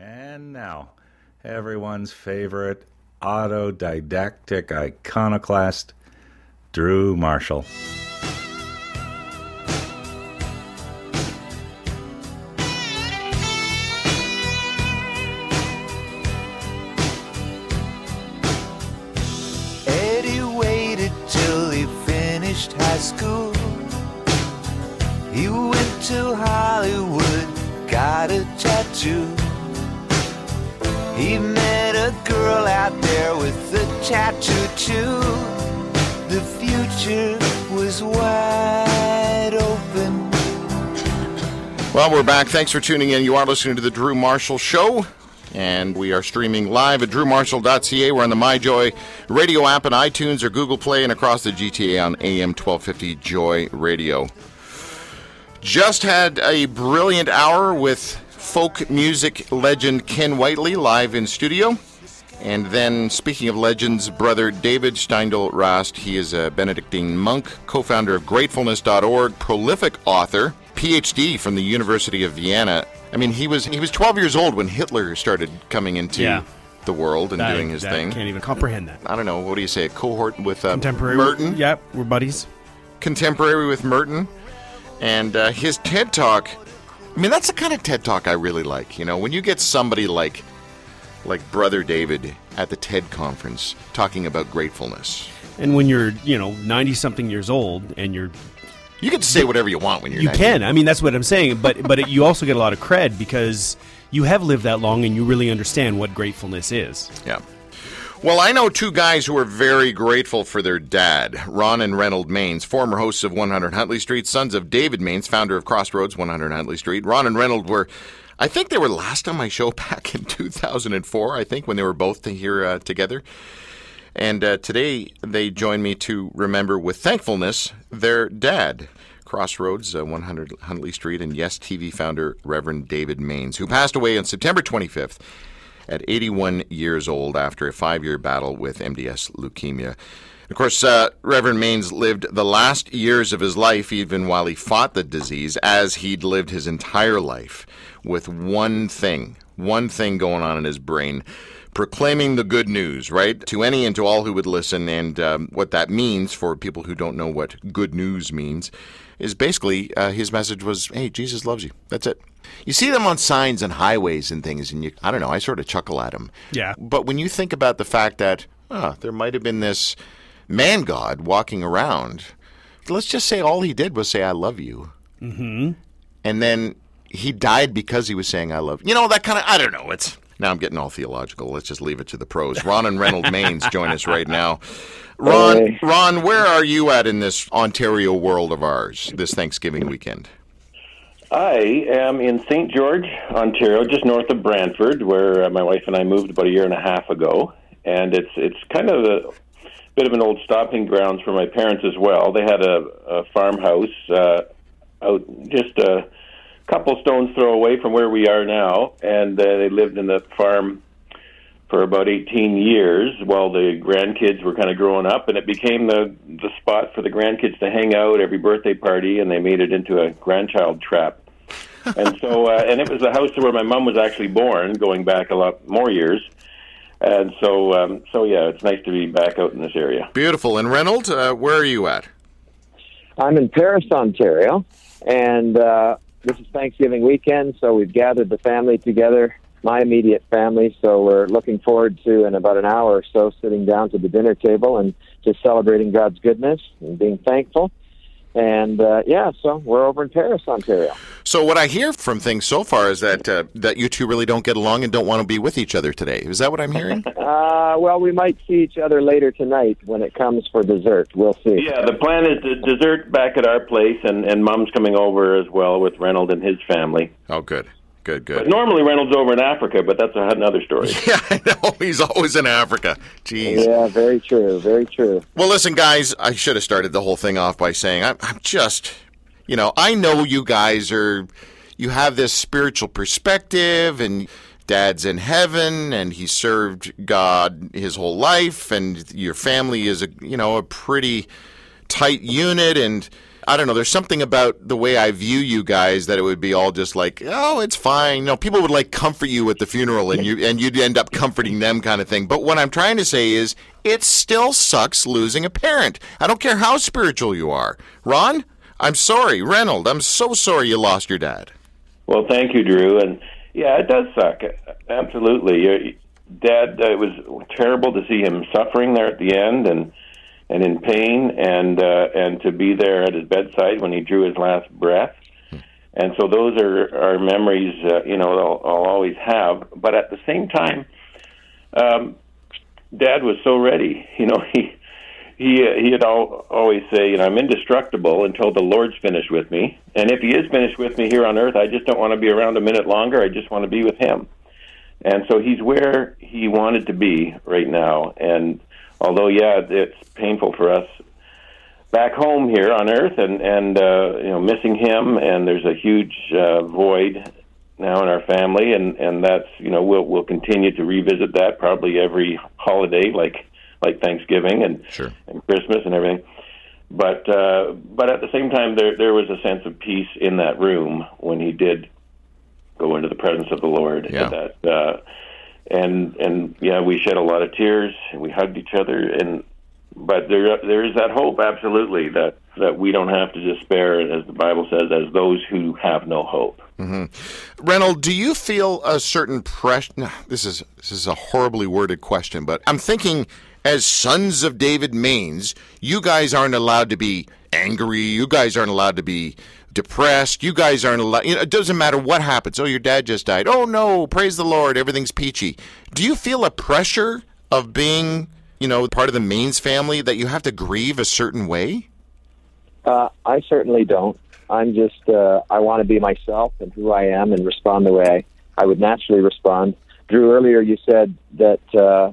And now, everyone's favorite autodidactic iconoclast, Drew Marshall. Well, we're back. Thanks for tuning in. You are listening to the Drew Marshall Show, and we are streaming live at drewmarshall.ca. We're on the MyJoy radio app and iTunes or Google Play and across the GTA on AM 1250 Joy Radio. Just had a brilliant hour with folk music legend Ken Whiteley live in studio. And then, speaking of legends, brother David Steindl Rast. He is a Benedictine monk, co founder of Gratefulness.org, prolific author, PhD from the University of Vienna. I mean, he was he was 12 years old when Hitler started coming into Yeah. the world and That- doing his that thing. Can't even comprehend that. I don't know, what do you say, a cohort with uh, Contemporary. Merton? Yep, we're buddies. contemporary with Merton, and uh, his TED Talk. I mean, that's the kind of TED Talk I really like. You know, when you get somebody like like Brother David at the TED conference talking about gratefulness. And when you're, you know, ninety something years old, and you're, You get to say whatever you want when you're you 90. can. I mean, that's what I'm saying. But but it, you also get a lot of cred because you have lived that long, and you really understand what gratefulness is. Yeah. Well, I know two guys who are very grateful for their dad, Ron and Reynold Mainse, former hosts of 100 Huntley Street, sons of David Mainse, founder of Crossroads 100 Huntley Street. Ron and Reynold were, I think they were last on my show back in 2004, I think, when they were both to here uh, together. And uh, today they join me to remember with thankfulness their dad, Crossroads, uh, 100 Huntley Street, and Yes TV founder Reverend David Mainse, who passed away on September 25th at 81 years old after a five year battle with MDS leukemia. Of course, uh, Reverend Mainse lived the last years of his life, even while he fought the disease, as he'd lived his entire life, with one thing, one thing going on in his brain proclaiming the good news, right? To any and to all who would listen. And um, what that means for people who don't know what good news means is basically uh, his message was, hey, Jesus loves you. That's it. You see them on signs and highways and things, and you, I don't know, I sort of chuckle at them. Yeah. But when you think about the fact that, oh, there might have been this man god walking around, let's just say all he did was say, I love you. Mm-hmm. And then he died because he was saying, I love you. You know, that kind of, I don't know. It's, now I'm getting all theological. Let's just leave it to the pros. Ron and Reynold Mainse join us right now. Ron, Hey. Ron, where are you at in this Ontario world of ours this Thanksgiving weekend? I am in St. George, Ontario, just north of Brantford, where uh, my wife and I moved about a year and a half ago. And it's it's kind of a bit of an old stopping grounds for my parents as well. They had a, a farmhouse uh, out just a couple stones throw away from where we are now, and uh, they lived in the farm for about 18 years while the grandkids were kind of growing up, and it became the the spot for the grandkids to hang out every birthday party, and they made it into a grandchild trap. and so, uh, and it was the house where my mom was actually born, going back a lot more years. And so, um, so yeah, it's nice to be back out in this area. Beautiful. And Reynold, uh, where are you at? I'm in Paris, Ontario, and uh, this is Thanksgiving weekend, so we've gathered the family together, my immediate family. So we're looking forward to, in about an hour or so, sitting down to the dinner table and just celebrating God's goodness and being thankful. And uh, yeah, so we're over in Paris, Ontario. So what I hear from things so far is that uh, that you two really don't get along and don't want to be with each other today. Is that what I'm hearing? Uh, well, we might see each other later tonight when it comes for dessert. We'll see. Yeah, the plan is the dessert back at our place, and and mom's coming over as well with Reynolds and his family. oh, good, good, But good. normally Reynolds over in Africa, but that's another story. Yeah, I know. He's always in Africa. Jeez. Yeah, very true. Very true. Well, listen, guys, I should have started the whole thing off by saying I'm, I'm just, you know, I know you guys are, you have this spiritual perspective, and dad's in heaven, and he served God his whole life, and your family is a, you know, a pretty tight unit, and I don't know. There's something about the way I view you guys that it would be all just like, oh, it's fine. No, people would like comfort you at the funeral, and you and you'd end up comforting them, kind of thing. But what I'm trying to say is, it still sucks losing a parent. I don't care how spiritual you are. Ron, I'm sorry. Reynold, I'm so sorry you lost your dad. Well, thank you, Drew. And yeah, it does suck. Absolutely. Your Dad, it was terrible to see him suffering there at the end and and in pain, and uh, and to be there at his bedside when he drew his last breath. And so those are are memories, uh, you know, I'll, I'll always have. But at the same time, um, Dad was so ready. You know, he he he'd al- always say, you know, I'm indestructible until the Lord's finished with me. And if He is finished with me here on earth, I just don't want to be around a minute longer. I just want to be with Him. And so he's where he wanted to be right now. And although, yeah, it's painful for us back home here on Earth, and and uh, you know, missing him, and there's a huge uh, void now in our family, and and that's you know we'll we'll continue to revisit that probably every holiday, like like Thanksgiving and Sure. and Christmas and everything. But uh, but at the same time, there there was a sense of peace in that room when he did go into the presence of the Lord. Yeah. That uh, and and yeah, we shed a lot of tears and we hugged each other. And but there there is that hope, absolutely, that that we don't have to despair, as the Bible says, as those who have no hope. Mm-hmm. Reynold, do you feel a certain pressure? This is this is a horribly worded question, but I'm thinking, as sons of David Mainse, you guys aren't allowed to be angry. You guys aren't allowed to be depressed. You guys aren't allowed. You know, it doesn't matter what happens. Oh, your dad just died. Oh no, praise the Lord, everything's peachy. Do you feel a pressure of being, you know, part of the Mainse family that you have to grieve a certain way? Uh, I certainly don't. I'm just, uh, I want to be myself and who I am and respond the way I, I would naturally respond. Drew, earlier you said that uh,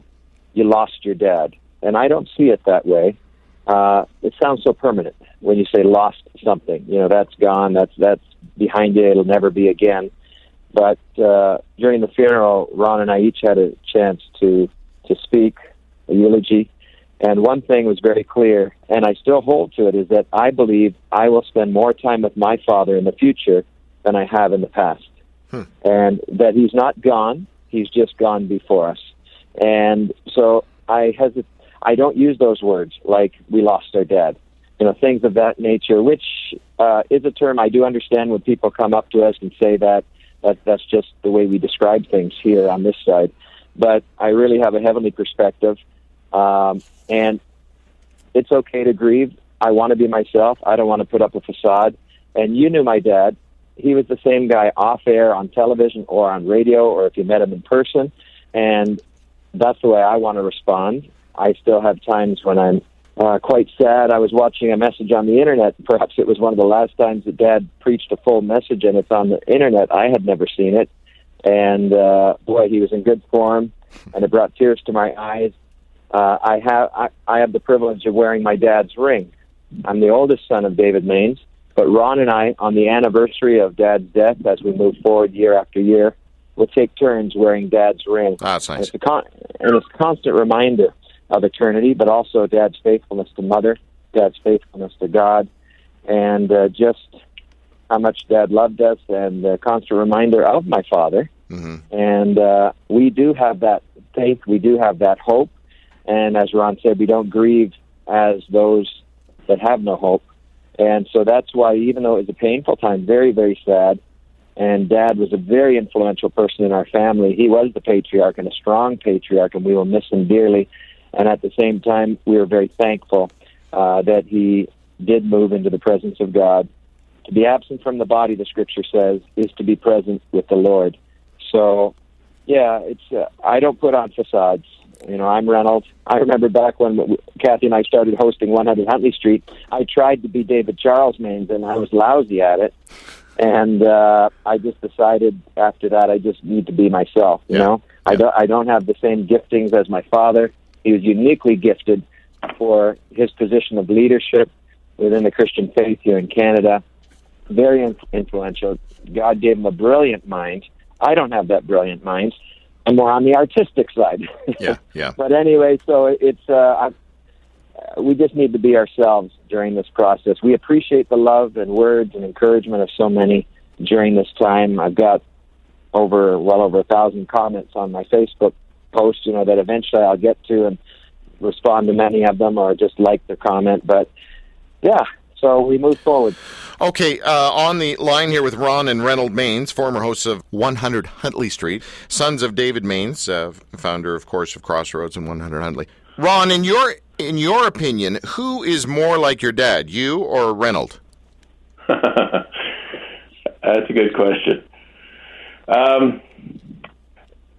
you lost your dad, and I don't see it that way. Uh, it sounds so permanent when you say lost something. You know, that's gone, that's, that's behind you, it'll never be again. But uh, during the funeral, Ron and I each had a chance to, to speak a eulogy. And one thing was very clear, and I still hold to it, is that I believe I will spend more time with my father in the future than I have in the past. And that he's not gone, he's just gone before us. And so I hesit- I don't use those words like we lost our dad. You know, things of that nature, which uh, is a term I do understand when people come up to us and say that, that that's just the way we describe things here on this side. But I really have a heavenly perspective. Um, and it's okay to grieve. I want to be myself. I don't want to put up a facade. And you knew my dad. He was the same guy off air on television or on radio or if you met him in person. And that's the way I want to respond. I still have times when I'm uh, quite sad. I was watching a message on the internet. Perhaps it was one of the last times that Dad preached a full message, and it's on the internet. I had never seen it, and uh, boy, he was in good form, and it brought tears to my eyes. Uh, I have I, I have the privilege of wearing my dad's ring. I'm the oldest son of David Mainse, but Ron and I, on the anniversary of Dad's death, as we move forward year after year, will take turns wearing Dad's ring. Ah, that's And nice. it's a con- and it's a constant reminder of eternity, but also Dad's faithfulness to Mother, Dad's faithfulness to God, and uh, just how much Dad loved us, and a constant reminder of my father. Mm-hmm. And uh, we do have that faith, we do have that hope, and as Ron said, we don't grieve as those that have no hope. And so that's why, even though it was a painful time, very, very sad, and Dad was a very influential person in our family. He was the patriarch and a strong patriarch, and we will miss him dearly. And at the same time, we are very thankful uh, that he did move into the presence of God. To be absent from the body, the Scripture says, is to be present with the Lord. So, yeah, it's. Uh, I don't put on facades. You know, I'm Reynolds. I remember back when Kathy and I started hosting 100 Huntley Street. I tried to be David Charles Mainse, and I was lousy at it. And uh, I just decided after that I just need to be myself. You Yeah. know, I don't. I don't have the same giftings as my father. He was uniquely gifted for his position of leadership within the Christian faith here in Canada. Very influential. God gave him a brilliant mind. I don't have that brilliant mind. I'm more on the artistic side. Yeah, yeah. but anyway, so it's uh, I, we just need to be ourselves during this process. We appreciate the love and words and encouragement of so many during this time. I've got over well over a thousand comments on my Facebook post, you know, that eventually I'll get to and respond to many of them or just like the comment. But yeah, so we move forward. Okay, uh, on the line here with Ron and Reynold Mainse, former hosts of 100 Huntley Street, sons of David Mainse, uh, founder, of course, of Crossroads and 100 Huntley. Ron, in your in your opinion, who is more like your dad, you or Reynold? That's a good question. Um,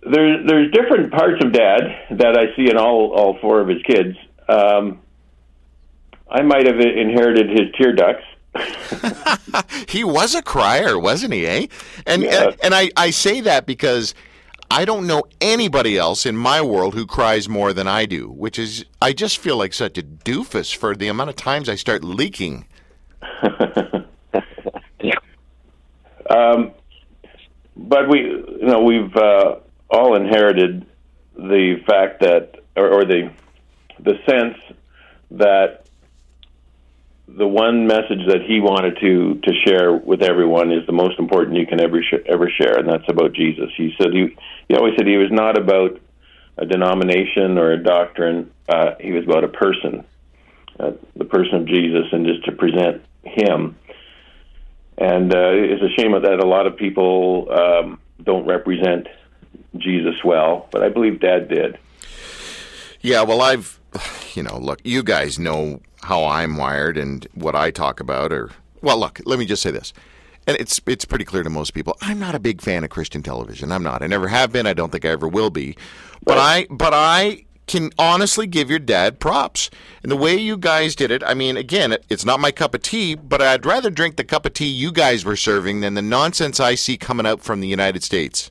there's there's different parts of Dad that I see in all all four of his kids. Um, I might have inherited his tear ducts. he was a crier, wasn't he? Eh? And Yeah. and, and I, I say that because I don't know anybody else in my world who cries more than I do, which is I just feel like such a doofus for the amount of times I start leaking. Um, but we, you know, we've uh, all inherited the fact that, or, or the the sense that the one message that he wanted to to share with everyone is the most important you can ever sh- ever share, and that's about Jesus. He said he he always said he was not about a denomination or a doctrine. Uh, he was about a person, uh, the person of Jesus, and just to present him. And uh, it's a shame that a lot of people um, don't represent Jesus well, but I believe Dad did. Yeah, well, I've, you know, look, you guys know how I'm wired and what I talk about. Or, well, look, let me just say this, and it's it's pretty clear to most people. I'm not a big fan of Christian television. I'm not. I never have been. I don't think I ever will be. But I, but I can honestly give your dad props. And the way you guys did it, I mean, again, it, it's not my cup of tea, but I'd rather drink the cup of tea you guys were serving than the nonsense I see coming out from the United States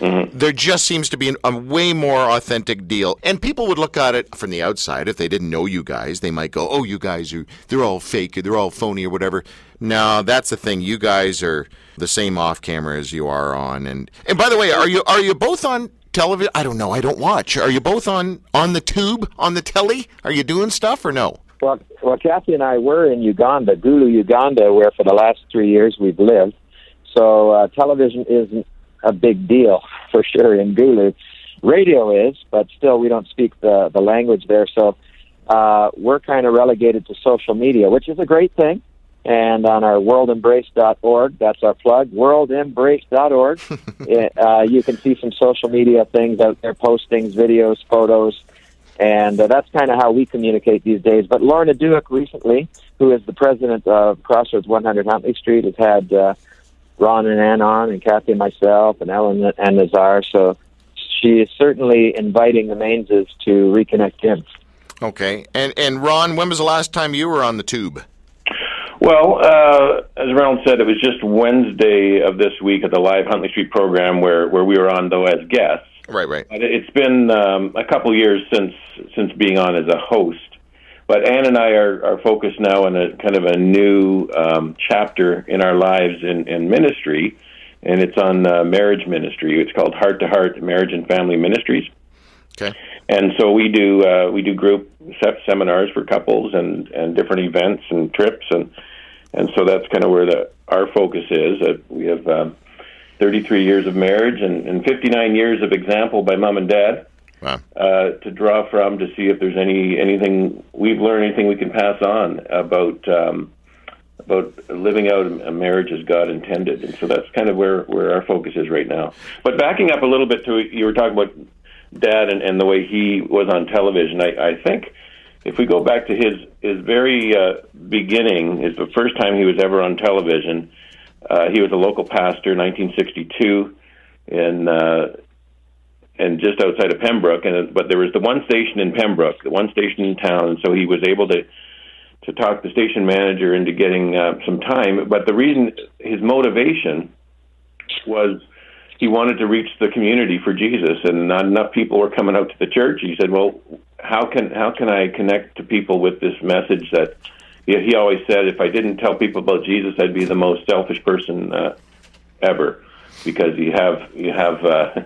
there just seems to be an, a way more authentic deal. And people would look at it from the outside if they didn't know you guys. They might go, "Oh, you guys are they're all fake, or they're all phony, or whatever." No, that's the thing. You guys are the same off camera as you are on. And and by the way, are you are you both on television? I don't know. I don't watch. Are you both on on the tube on the telly? Are you doing stuff or no? Well, well, Kathy and I were in Uganda, Gulu, Uganda, where for the last three years we've lived. So uh, television isn't a big deal for sure in Gulu. Radio is, but still we don't speak the the language there. So uh, we're kind of relegated to social media, which is a great thing. And on our worldembrace.org, that's our plug, worldembrace.org, it, uh, you can see some social media things out there, postings, videos, photos, and uh, that's kind of how we communicate these days. But Lorna Dueck recently, who is the president of Crossroads 100 Huntley Street, has had uh, Ron and Ann on, and Kathy and myself, and Ellen and Nazar. So she is certainly inviting the Mainses to reconnect him. Okay. And and Ron, when was the last time you were on the tube? Well, uh, as Reynolds said, it was just Wednesday of this week at the live Huntley Street program where, where we were on, though, as guests. Right, right. But It's been um, a couple years since since being on as a host. But Ann and I are, are focused now on a kind of a new um, chapter in our lives in, in ministry, and it's on uh, marriage ministry. It's called Heart to Heart Marriage and Family Ministries. Okay. And so we do uh, we do group se- seminars for couples and, and different events and trips and and so that's kind of where the our focus is. Uh, we have um, 33 years of marriage and, and 59 years of example by mom and dad Wow. uh, to draw from to see if there's any anything we've learned anything we can pass on about um, about living out a marriage as God intended, and so that's kind of where where our focus is right now. But backing up a little bit to you were talking about Dad and, and the way he was on television. I, I think if we go back to his his very uh, beginning, is the first time he was ever on television. Uh, he was a local pastor, 1962, in uh, and just outside of Pembroke, and but there was the one station in Pembroke, the one station in town, and so he was able to to talk the station manager into getting uh, some time. But the reason his motivation was he wanted to reach the community for Jesus, and not enough people were coming out to the church. He said, "Well, how can how can I connect to people with this message that?" He always said, "If I didn't tell people about Jesus, I'd be the most selfish person uh, ever," because you have you have. Uh,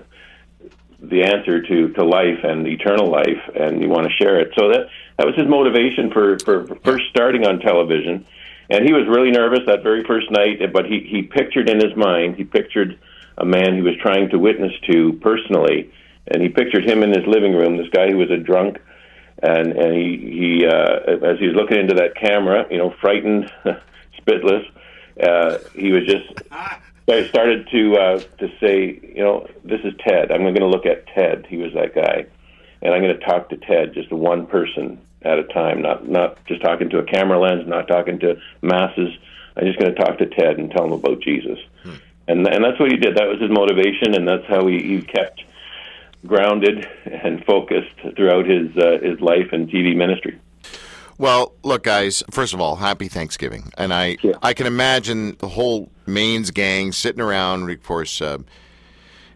the answer to to life and eternal life, and you want to share it. So that that was his motivation for for first starting on television. And he was really nervous that very first night, but he he pictured in his mind, he pictured a man he was trying to witness to personally, and he pictured him in his living room, this guy who was a drunk, and and he he uh, as he was looking into that camera, you know, frightened, spitless, uh, he was just. I started to uh, to say, you know, this is Ted. I'm going to look at Ted. He was that guy, and I'm going to talk to Ted, just one person at a time, not not just talking to a camera lens, not talking to masses. I'm just going to talk to Ted and tell him about Jesus, hmm. and and that's what he did. That was his motivation, and that's how he, he kept grounded and focused throughout his uh, his life and TV ministry. Well, look, guys. First of all, happy Thanksgiving, and I yeah. I can imagine the whole Mainse gang sitting around. Of course, uh,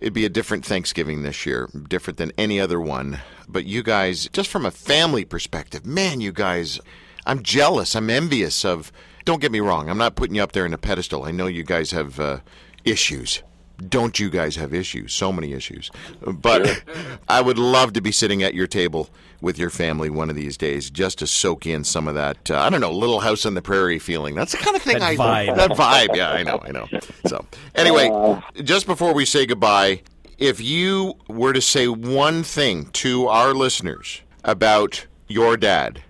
it'd be a different Thanksgiving this year, different than any other one. But you guys, just from a family perspective, man, you guys, I'm jealous. I'm envious of. Don't get me wrong. I'm not putting you up there in a pedestal. I know you guys have uh, issues don't you guys have issues? So many issues. But I would love to be sitting at your table with your family one of these days just to soak in some of that, uh, I don't know, little house on the prairie feeling. That's the kind of thing that I vibe. That vibe. Yeah, I know, I know. So, anyway, Uh. just before we say goodbye, if you were to say one thing to our listeners about your dad,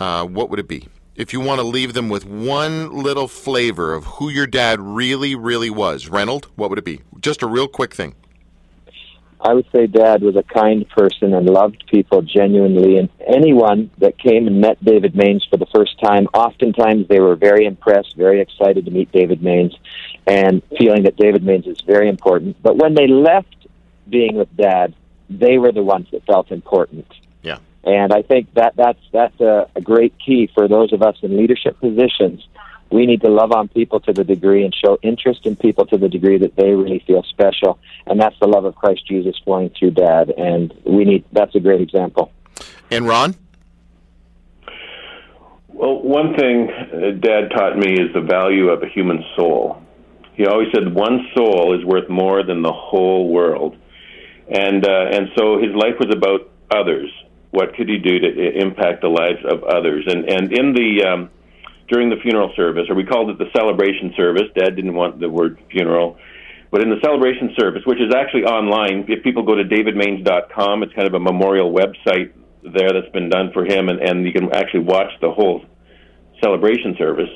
uh, what would it be? If you want to leave them with one little flavor of who your dad really, really was, Reynold, what would it be? Just a real quick thing. I would say Dad was a kind person and loved people genuinely. And anyone that came and met David Mainse for the first time, oftentimes they were very impressed, very excited to meet David Mainse, and feeling that David Mainse is very important. But when they left being with Dad, they were the ones that felt important. Yeah. And I think that that's that's a, a great key for those of us in leadership positions. We need to love on people to the degree and show interest in people to the degree that they really feel special, and that's the love of Christ Jesus flowing through Dad. And we need that's a great example. And Ron? Well, one thing uh, Dad taught me is the value of a human soul. He always said one soul is worth more than the whole world, and uh, and so his life was about others. What could he do to impact the lives of others? And and in the um, during the funeral service, or we called it the celebration service. Dad didn't want the word funeral, but in the celebration service, which is actually online, if people go to davidmainse.com, it's kind of a memorial website there that's been done for him, and, and you can actually watch the whole celebration service.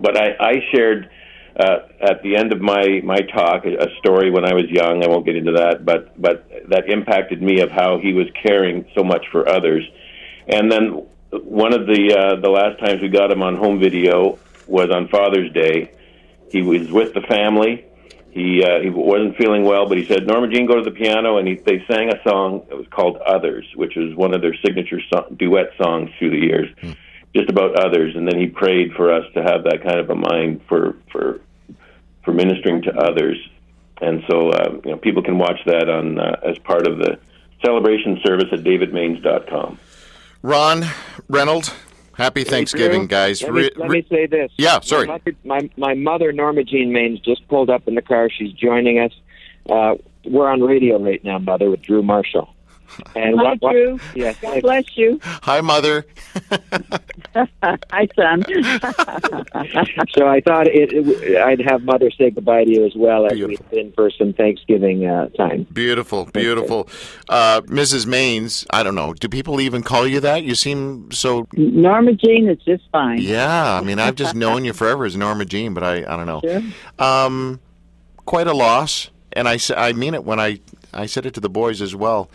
But I, I shared uh, at the end of my my talk a, story when I was young. I won't get into that, but but that impacted me of how he was caring so much for others. And then one of the uh, the last times we got him on home video was on Father's Day. He was with the family. He uh, he wasn't feeling well, but he said, "Norma Jean, go to the piano," and he, they sang a song that was called "Others," which was one of their signature so- duet songs through the years, just about others. And then he prayed for us to have that kind of a mind for for for ministering to others. And so, uh, you know, people can watch that on uh, as part of the celebration service at davidmainse.com. Ron, Reynolds, happy Thanksgiving, Drew, guys. Let me, Re- let re- me say this. Yeah, sorry. My mother, my, my mother, Norma Jean Mainse, just pulled up in the car. She's joining us. Uh, we're on radio right now, Mother, with Drew Marshall. And Hi, what, what, Drew. Yes, God bless you. Hi, Mother. Hi, son. so I thought it, it, I'd have Mother say goodbye to you as well as Beautiful. we in person Thanksgiving uh, time. Beautiful, beautiful. Uh, Mrs. Mainse, I don't know. Do people even call you that? You seem so. Norma Jean is just fine. Yeah, I mean, I've just known you forever as Norma Jean, but I, I don't know. Sure. Um, quite a loss, and I, I mean it when I, I said it to the boys as well.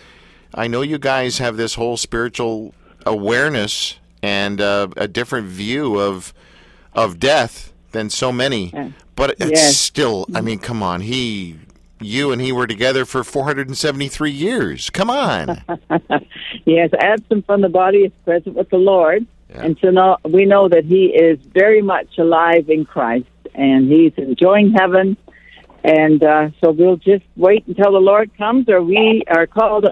I know you guys have this whole spiritual awareness and uh, a different view of of death than so many, Yeah. but it's Yes. still. I mean, come on, he. You and he were together for 473 years. Come on. Yes, absent from the body is present with the Lord. Yeah. And so now we know that he is very much alive in Christ and he's enjoying heaven. And uh, so we'll just wait until the Lord comes or we are called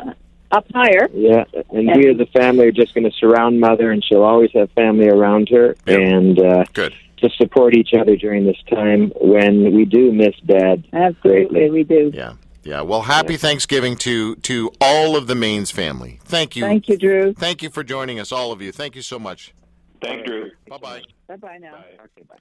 up higher. Yeah, and we as a family are just going to surround Mother, and she'll always have family around her, Yep. and uh, Good. to support each other during this time when we do miss Dad. Absolutely, Greatly. we do. Yeah. Yeah. Well, happy Thanksgiving to to all of the Mainse family. Thank you. Thank you, Drew. Thank you for joining us, all of you. Thank you so much. Thanks, Drew. Bye bye. Bye bye now. Bye. Okay, bye.